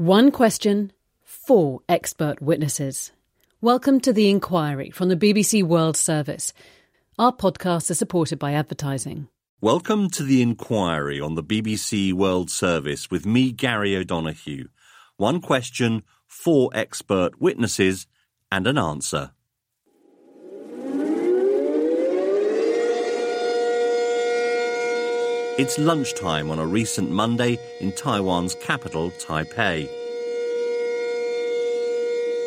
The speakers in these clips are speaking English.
One question, four expert witnesses. Welcome to The Inquiry from the BBC World Service. Our podcasts are supported by advertising. Welcome to The Inquiry on the BBC World Service with me, Gary O'Donoghue. One question, four expert witnesses, and an answer. It's lunchtime on a recent Monday in Taiwan's capital, Taipei.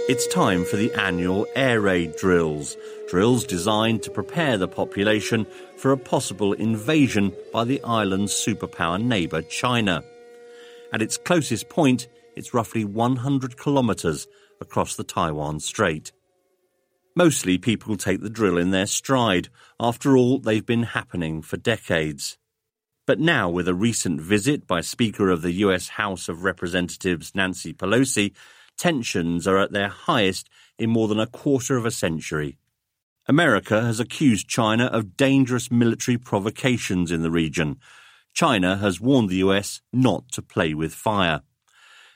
It's time for the annual air raid drills, drills designed to prepare the population for a possible invasion by the island's superpower neighbour, China. At its closest point, it's roughly 100 kilometres across the Taiwan Strait. Mostly people take the drill in their stride. After all, they've been happening for decades. But now, with a recent visit by Speaker of the US House of Representatives Nancy Pelosi, tensions are at their highest in more than a quarter of a century. America has accused China of dangerous military provocations in the region. China has warned the US not to play with fire.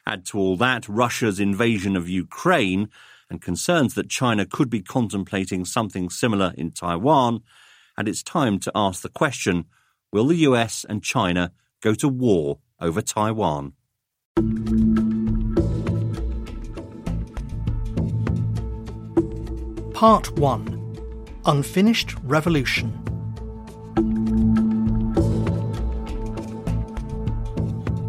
Add to all that Russia's invasion of Ukraine and concerns that China could be contemplating something similar in Taiwan, and it's time to ask the question Will the US and China go to war over Taiwan? Part 1 Unfinished Revolution.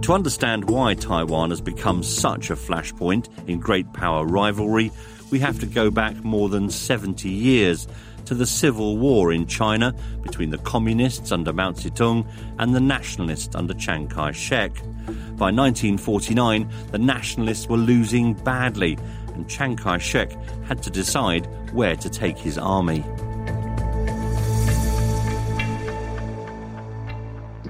To understand why Taiwan has become such a flashpoint in great power rivalry, we have to go back more than 70 years to the civil war in China between the communists under Mao Zedong and the nationalists under Chiang Kai shek. By 1949, the nationalists were losing badly, and Chiang Kai shek had to decide where to take his army.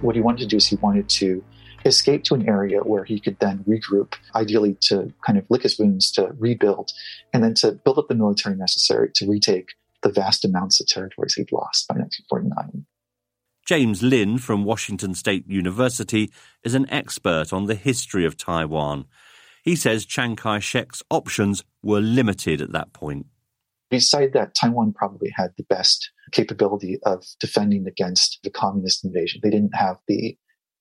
What he wanted to do is he wanted to escape to an area where he could then regroup, ideally to kind of lick his wounds, to rebuild, and then to build up the military necessary to retake the vast amounts of territories he'd lost by 1949. James Lin from Washington State University is an expert on the history of Taiwan. He says Chiang Kai shek's options were limited at that point. Decided that Taiwan probably had the best capability of defending against the communist invasion. They didn't have the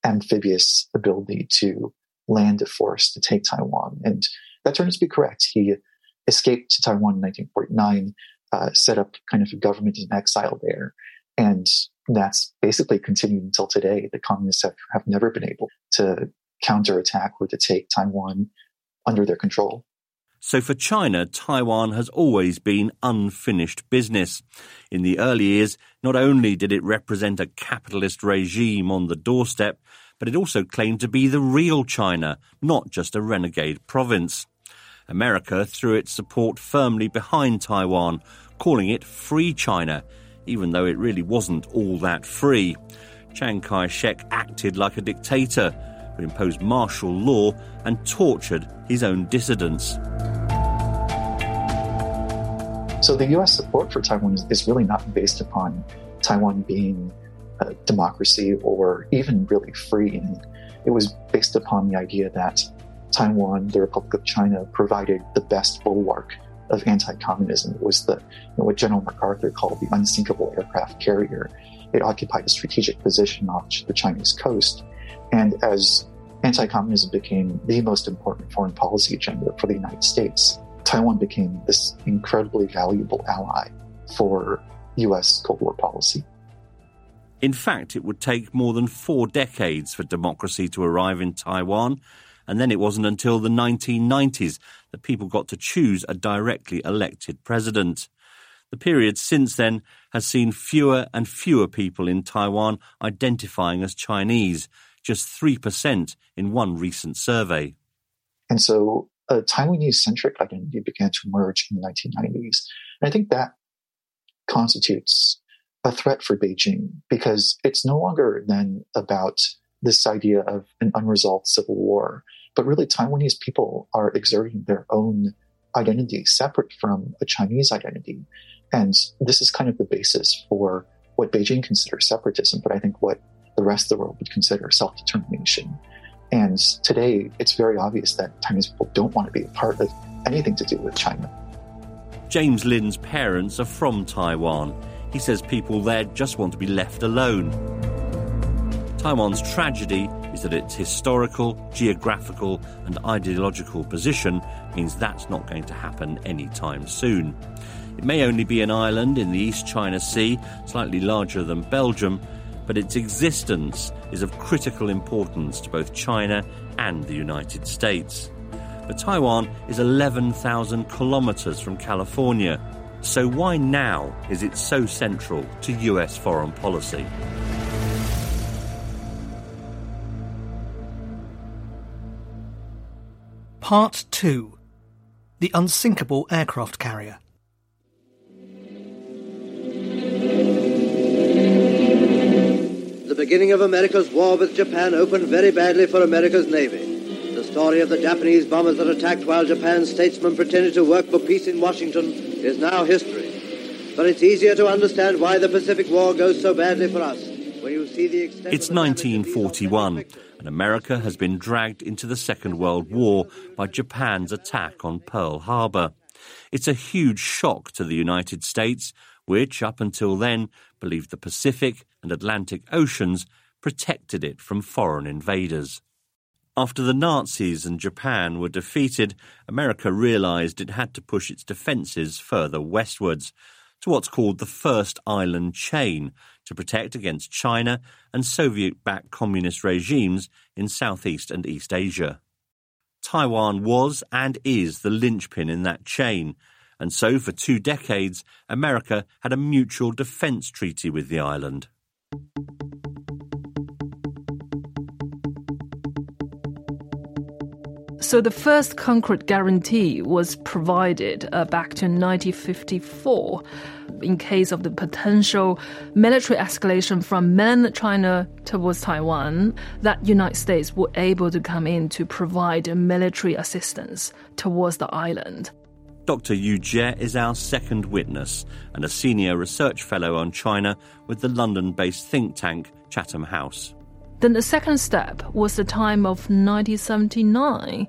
amphibious ability to land a force to take Taiwan. And that turns to be correct. He escaped to Taiwan in 1949 uh, set up kind of a government in exile there. And that's basically continued until today. The communists have, have never been able to counterattack or to take Taiwan under their control. So for China, Taiwan has always been unfinished business. In the early years, not only did it represent a capitalist regime on the doorstep, but it also claimed to be the real China, not just a renegade province. America threw its support firmly behind Taiwan, calling it Free China, even though it really wasn't all that free. Chiang Kai shek acted like a dictator who imposed martial law and tortured his own dissidents. So the US support for Taiwan is, is really not based upon Taiwan being a democracy or even really free. It was based upon the idea that Taiwan, the Republic of China, provided the best bulwark of anti-communism. It was the you know, what General MacArthur called the unsinkable aircraft carrier. It occupied a strategic position off the Chinese coast, and as anti-communism became the most important foreign policy agenda for the United States, Taiwan became this incredibly valuable ally for U.S. Cold War policy. In fact, it would take more than four decades for democracy to arrive in Taiwan and then it wasn't until the 1990s that people got to choose a directly elected president. The period since then has seen fewer and fewer people in Taiwan identifying as Chinese, just 3% in one recent survey. And so uh, a Taiwanese centric identity began to emerge in the 1990s. And I think that constitutes a threat for Beijing because it's no longer then about this idea of an unresolved civil war but really, Taiwanese people are exerting their own identity separate from a Chinese identity. And this is kind of the basis for what Beijing considers separatism, but I think what the rest of the world would consider self determination. And today, it's very obvious that Chinese people don't want to be a part of anything to do with China. James Lin's parents are from Taiwan. He says people there just want to be left alone. Taiwan's tragedy is that its historical, geographical, and ideological position means that's not going to happen anytime soon. It may only be an island in the East China Sea, slightly larger than Belgium, but its existence is of critical importance to both China and the United States. But Taiwan is 11,000 kilometres from California, so why now is it so central to US foreign policy? Part 2 The Unsinkable Aircraft Carrier. The beginning of America's war with Japan opened very badly for America's Navy. The story of the Japanese bombers that attacked while Japan's statesmen pretended to work for peace in Washington is now history. But it's easier to understand why the Pacific War goes so badly for us when you see the extent It's 1941, and America has been dragged into the Second World War by Japan's attack on Pearl Harbor. It's a huge shock to the United States, which, up until then, believed the Pacific and Atlantic Oceans protected it from foreign invaders. After the Nazis and Japan were defeated, America realized it had to push its defenses further westwards to what's called the First Island Chain to protect against China and Soviet backed communist regimes in Southeast and East Asia. Taiwan was and is the linchpin in that chain, and so for two decades, America had a mutual defense treaty with the island. So the first concrete guarantee was provided uh, back to 1954 in case of the potential military escalation from mainland China towards Taiwan, that United States were able to come in to provide military assistance towards the island. Dr. Yu Jie is our second witness and a senior research fellow on China with the London based think tank Chatham House. Then the second step was the time of 1979,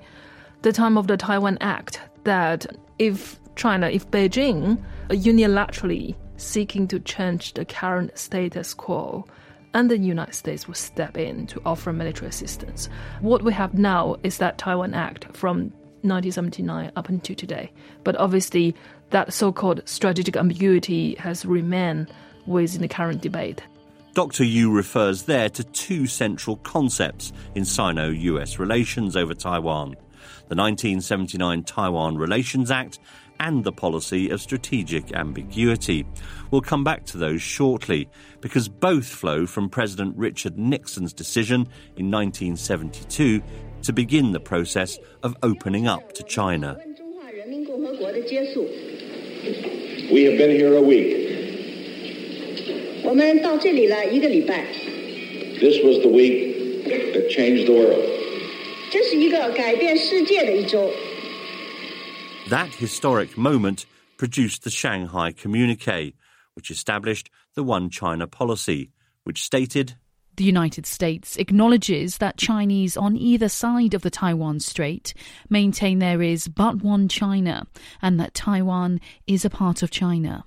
the time of the Taiwan Act, that if China, if Beijing uh, unilaterally seeking to change the current status quo, and the United States will step in to offer military assistance. What we have now is that Taiwan Act from 1979 up until today. But obviously, that so called strategic ambiguity has remained within the current debate. Dr. Yu refers there to two central concepts in Sino US relations over Taiwan the 1979 Taiwan Relations Act and the policy of strategic ambiguity. We'll come back to those shortly because both flow from President Richard Nixon's decision in 1972 to begin the process of opening up to China. We have been here a week. This was the week that changed the world. That historic moment produced the Shanghai Communique, which established the One China policy, which stated the United States acknowledges that Chinese on either side of the Taiwan Strait maintain there is but one China and that Taiwan is a part of China.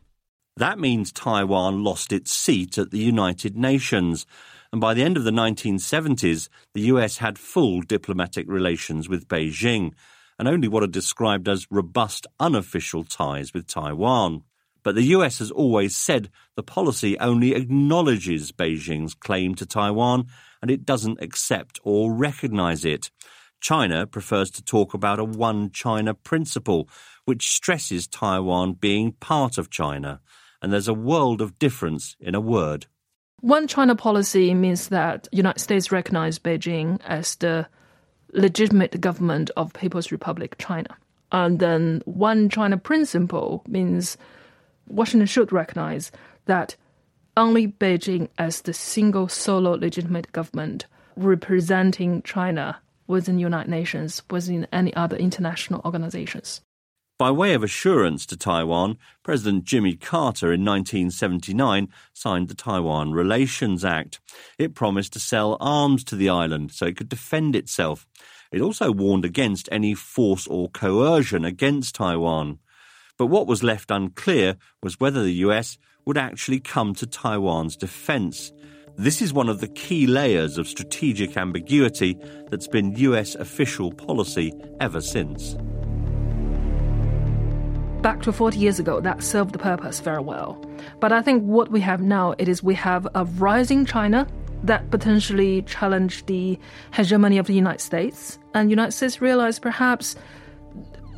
That means Taiwan lost its seat at the United Nations, and by the end of the 1970s, the US had full diplomatic relations with Beijing and only what are described as robust unofficial ties with Taiwan. But the US has always said the policy only acknowledges Beijing's claim to Taiwan and it doesn't accept or recognize it. China prefers to talk about a one China principle, which stresses Taiwan being part of China. And there's a world of difference in a word. One China policy means that United States recognize Beijing as the legitimate government of People's Republic China. And then one China principle means Washington should recognize that only Beijing, as the single solo legitimate government representing China within the United Nations, within any other international organizations. By way of assurance to Taiwan, President Jimmy Carter in 1979 signed the Taiwan Relations Act. It promised to sell arms to the island so it could defend itself. It also warned against any force or coercion against Taiwan. But what was left unclear was whether the US would actually come to Taiwan's defense. This is one of the key layers of strategic ambiguity that's been US official policy ever since back to 40 years ago, that served the purpose very well. But I think what we have now it is we have a rising China that potentially challenge the hegemony of the United States, and United States realized perhaps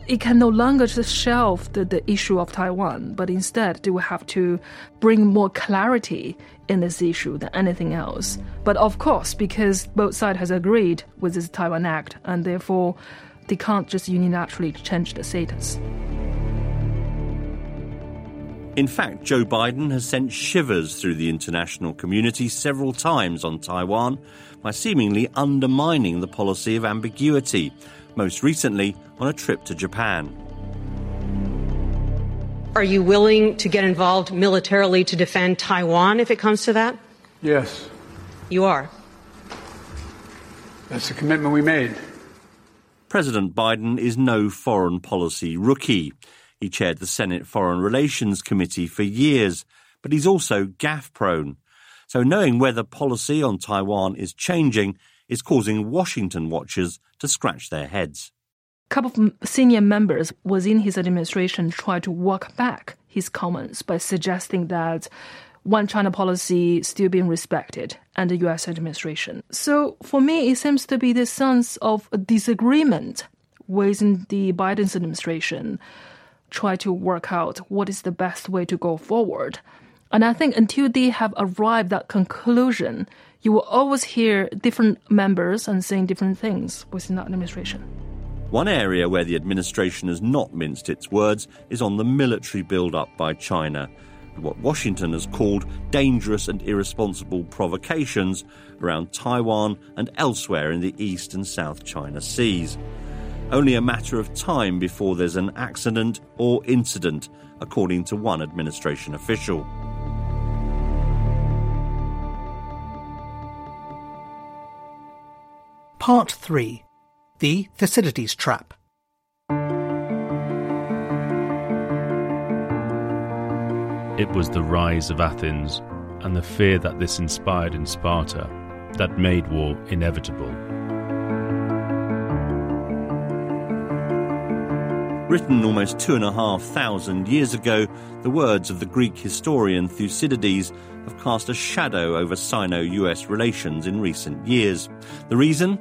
it can no longer just shelve the, the issue of Taiwan, but instead they will have to bring more clarity in this issue than anything else. But of course, because both sides has agreed with this Taiwan Act, and therefore they can't just unilaterally change the status. In fact, Joe Biden has sent shivers through the international community several times on Taiwan by seemingly undermining the policy of ambiguity, most recently on a trip to Japan. Are you willing to get involved militarily to defend Taiwan if it comes to that? Yes. You are. That's the commitment we made. President Biden is no foreign policy rookie. He chaired the Senate Foreign Relations Committee for years, but he's also gaffe prone. So knowing whether policy on Taiwan is changing is causing Washington watchers to scratch their heads. A couple of senior members within his administration tried to walk back his comments by suggesting that one China policy still being respected under the US administration. So for me, it seems to be the sense of a disagreement within the Biden's administration try to work out what is the best way to go forward. And I think until they have arrived at conclusion, you will always hear different members and saying different things within the administration. One area where the administration has not minced its words is on the military build-up by China, what Washington has called dangerous and irresponsible provocations around Taiwan and elsewhere in the East and South China Seas only a matter of time before there's an accident or incident, according to one administration official. Part 3 The Thucydides Trap. It was the rise of Athens and the fear that this inspired in Sparta that made war inevitable. Written almost two and a half thousand years ago, the words of the Greek historian Thucydides have cast a shadow over Sino US relations in recent years. The reason?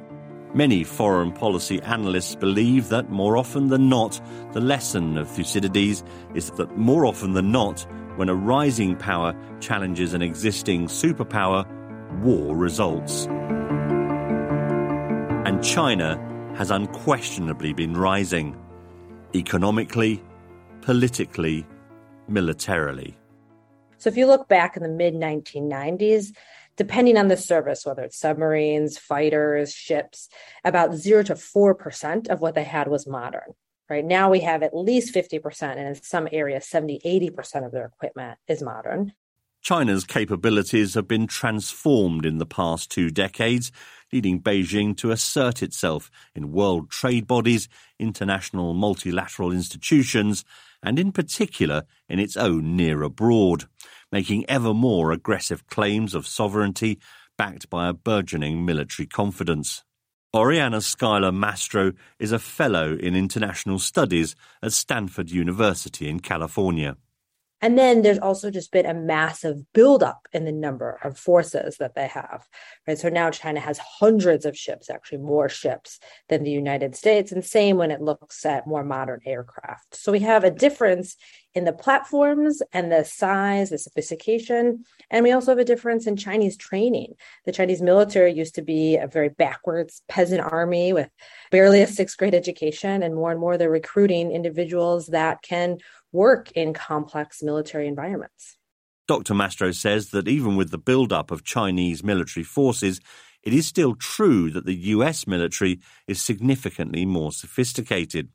Many foreign policy analysts believe that more often than not, the lesson of Thucydides is that more often than not, when a rising power challenges an existing superpower, war results. And China has unquestionably been rising economically, politically, militarily. So if you look back in the mid 1990s, depending on the service, whether it's submarines, fighters, ships, about zero to 4% of what they had was modern. Right now, we have at least 50%, and in some areas, 70, 80% of their equipment is modern. China's capabilities have been transformed in the past two decades, leading Beijing to assert itself in world trade bodies, international multilateral institutions, and in particular in its own near abroad, making ever more aggressive claims of sovereignty backed by a burgeoning military confidence. Oriana Skylar Mastro is a fellow in international studies at Stanford University in California. And then there's also just been a massive buildup in the number of forces that they have. Right. So now China has hundreds of ships, actually more ships than the United States. And same when it looks at more modern aircraft. So we have a difference in the platforms and the size, the sophistication. And we also have a difference in Chinese training. The Chinese military used to be a very backwards peasant army with barely a sixth grade education. And more and more they're recruiting individuals that can work in complex military environments. Dr. Mastro says that even with the build-up of Chinese military forces, it is still true that the US military is significantly more sophisticated.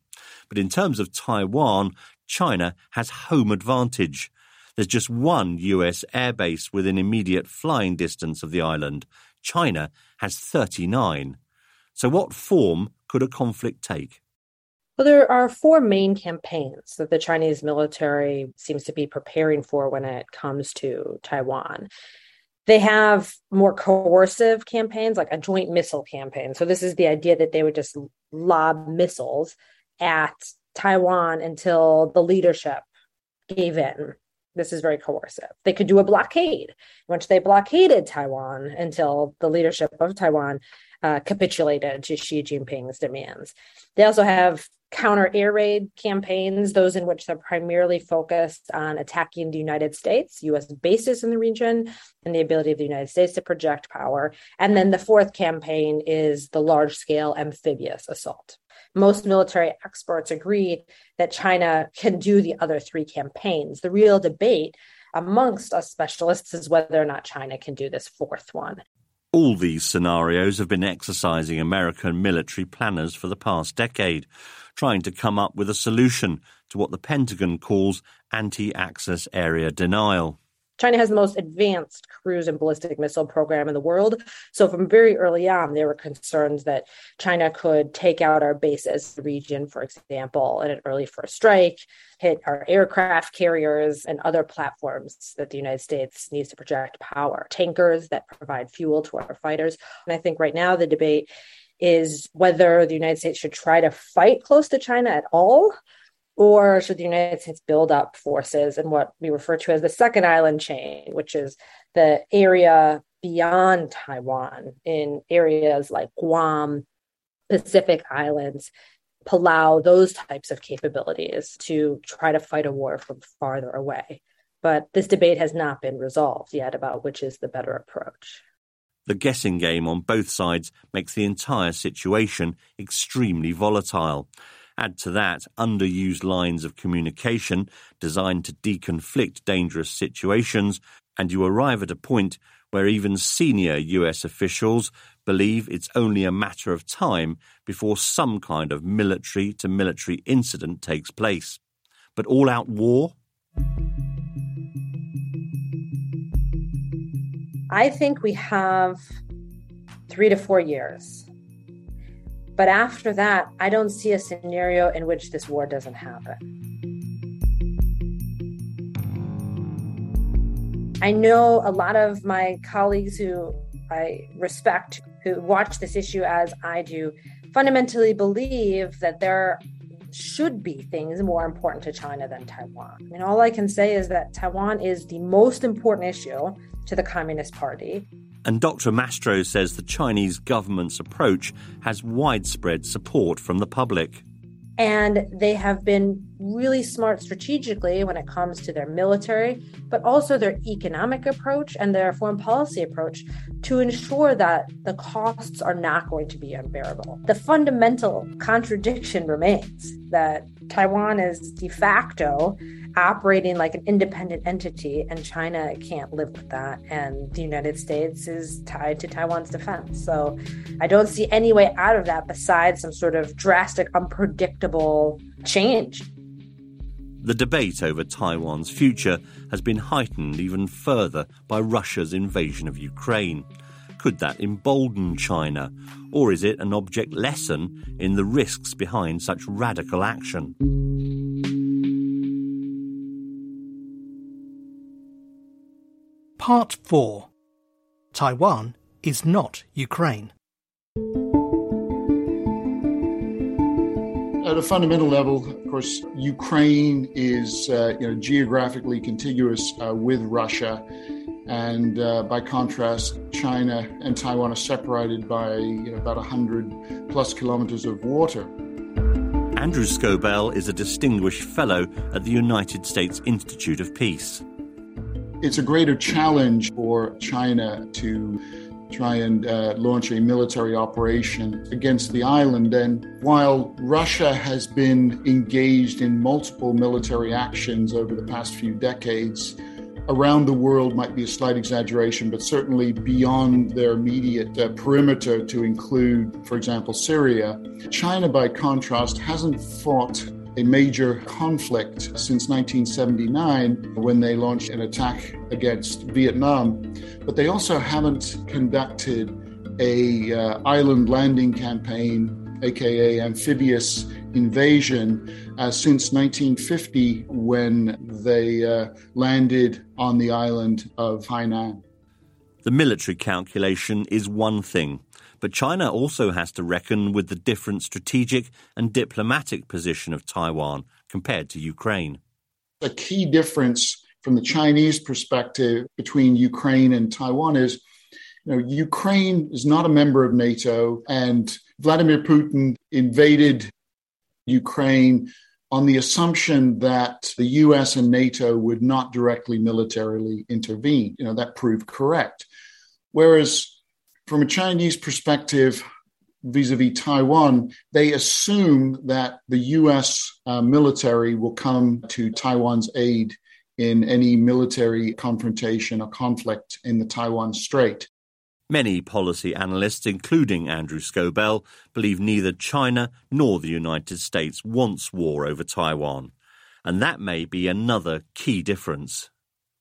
But in terms of Taiwan, China has home advantage. There's just one US airbase within immediate flying distance of the island. China has 39. So, what form could a conflict take? Well, there are four main campaigns that the Chinese military seems to be preparing for when it comes to Taiwan. They have more coercive campaigns, like a joint missile campaign. So, this is the idea that they would just lob missiles at Taiwan until the leadership gave in this is very coercive. They could do a blockade, which they blockaded Taiwan until the leadership of Taiwan uh, capitulated to Xi Jinping's demands. They also have counter air raid campaigns, those in which they're primarily focused on attacking the United States, US bases in the region, and the ability of the United States to project power. And then the fourth campaign is the large scale amphibious assault most military experts agree that China can do the other three campaigns. The real debate amongst us specialists is whether or not China can do this fourth one. All these scenarios have been exercising American military planners for the past decade, trying to come up with a solution to what the Pentagon calls anti access area denial. China has the most advanced cruise and ballistic missile program in the world. So, from very early on, there were concerns that China could take out our bases the region, for example, in an early first strike, hit our aircraft carriers and other platforms that the United States needs to project power, tankers that provide fuel to our fighters. And I think right now the debate is whether the United States should try to fight close to China at all or should the United States build up forces in what we refer to as the second island chain, which is the area beyond Taiwan in areas like Guam, Pacific Islands, Palau, those types of capabilities to try to fight a war from farther away. But this debate has not been resolved yet about which is the better approach. The guessing game on both sides makes the entire situation extremely volatile. Add to that underused lines of communication designed to deconflict dangerous situations, and you arrive at a point where even senior US officials believe it's only a matter of time before some kind of military to military incident takes place. But all out war? I think we have three to four years but after that, I don't see a scenario in which this war doesn't happen. I know a lot of my colleagues who I respect, who watch this issue as I do, fundamentally believe that there should be things more important to China than Taiwan. And all I can say is that Taiwan is the most important issue to the Communist Party. And Dr. Mastro says the Chinese government's approach has widespread support from the public. And they have been really smart strategically when it comes to their military, but also their economic approach and their foreign policy approach to ensure that the costs are not going to be unbearable. The fundamental contradiction remains that Taiwan is de facto operating like an independent entity, and China can't live with that. And the United States is tied to Taiwan's defense. So I don't see any way out of that besides some sort of drastic, unpredictable change. The debate over Taiwan's future has been heightened even further by Russia's invasion of Ukraine. Could that embolden China? Or is it an object lesson in the risks behind such radical action? Part 4 Taiwan is not Ukraine. At a fundamental level, of course, Ukraine is uh, you know, geographically contiguous uh, with Russia. And uh, by contrast, China and Taiwan are separated by you know, about 100 plus kilometers of water. Andrew Scobell is a distinguished fellow at the United States Institute of Peace. It's a greater challenge for China to try and uh, launch a military operation against the island. And while Russia has been engaged in multiple military actions over the past few decades, around the world might be a slight exaggeration, but certainly beyond their immediate uh, perimeter to include, for example, Syria. China, by contrast, hasn't fought a major conflict since 1979 when they launched an attack against Vietnam, but they also haven't conducted a uh, island landing campaign, aka amphibious invasion, uh, since 1950 when they uh, landed on the island of Hainan. The military calculation is one thing, but China also has to reckon with the different strategic and diplomatic position of Taiwan compared to Ukraine. A key difference from the Chinese perspective between Ukraine and Taiwan is you know, Ukraine is not a member of NATO, and Vladimir Putin invaded Ukraine on the assumption that the US and NATO would not directly militarily intervene. You know, that proved correct. Whereas from a Chinese perspective, vis a vis Taiwan, they assume that the US uh, military will come to Taiwan's aid in any military confrontation or conflict in the Taiwan Strait. Many policy analysts, including Andrew Scobell, believe neither China nor the United States wants war over Taiwan. And that may be another key difference.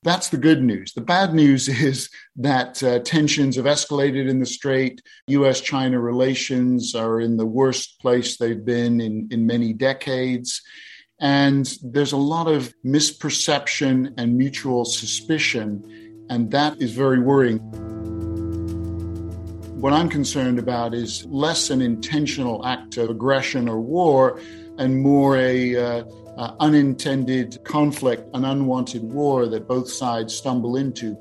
That's the good news. The bad news is that uh, tensions have escalated in the Strait. US China relations are in the worst place they've been in, in many decades. And there's a lot of misperception and mutual suspicion. And that is very worrying. What I'm concerned about is less an intentional act of aggression or war and more a uh, uh, unintended conflict, an unwanted war that both sides stumble into.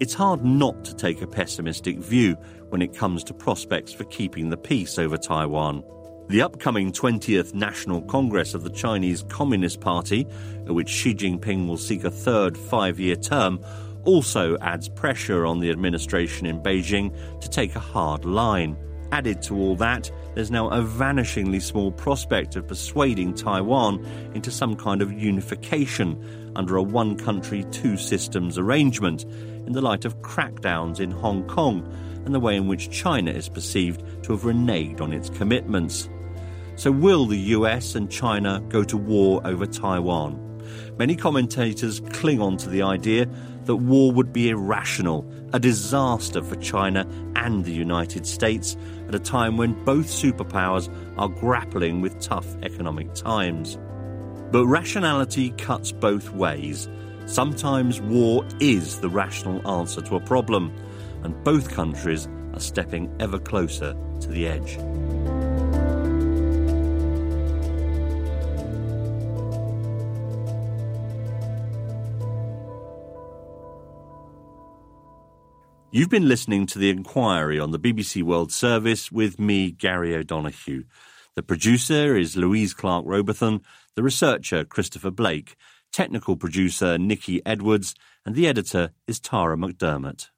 It's hard not to take a pessimistic view when it comes to prospects for keeping the peace over Taiwan. The upcoming 20th National Congress of the Chinese Communist Party, at which Xi Jinping will seek a third five year term, also adds pressure on the administration in Beijing to take a hard line. Added to all that, there's now a vanishingly small prospect of persuading Taiwan into some kind of unification under a one country, two systems arrangement in the light of crackdowns in Hong Kong and the way in which China is perceived to have reneged on its commitments. So, will the US and China go to war over Taiwan? Many commentators cling on to the idea that war would be irrational, a disaster for China and the United States at a time when both superpowers are grappling with tough economic times. But rationality cuts both ways. Sometimes war is the rational answer to a problem, and both countries are stepping ever closer to the edge. You've been listening to The Inquiry on the BBC World Service with me, Gary O'Donoghue. The producer is Louise Clark Robertson, the researcher, Christopher Blake, technical producer, Nikki Edwards, and the editor is Tara McDermott.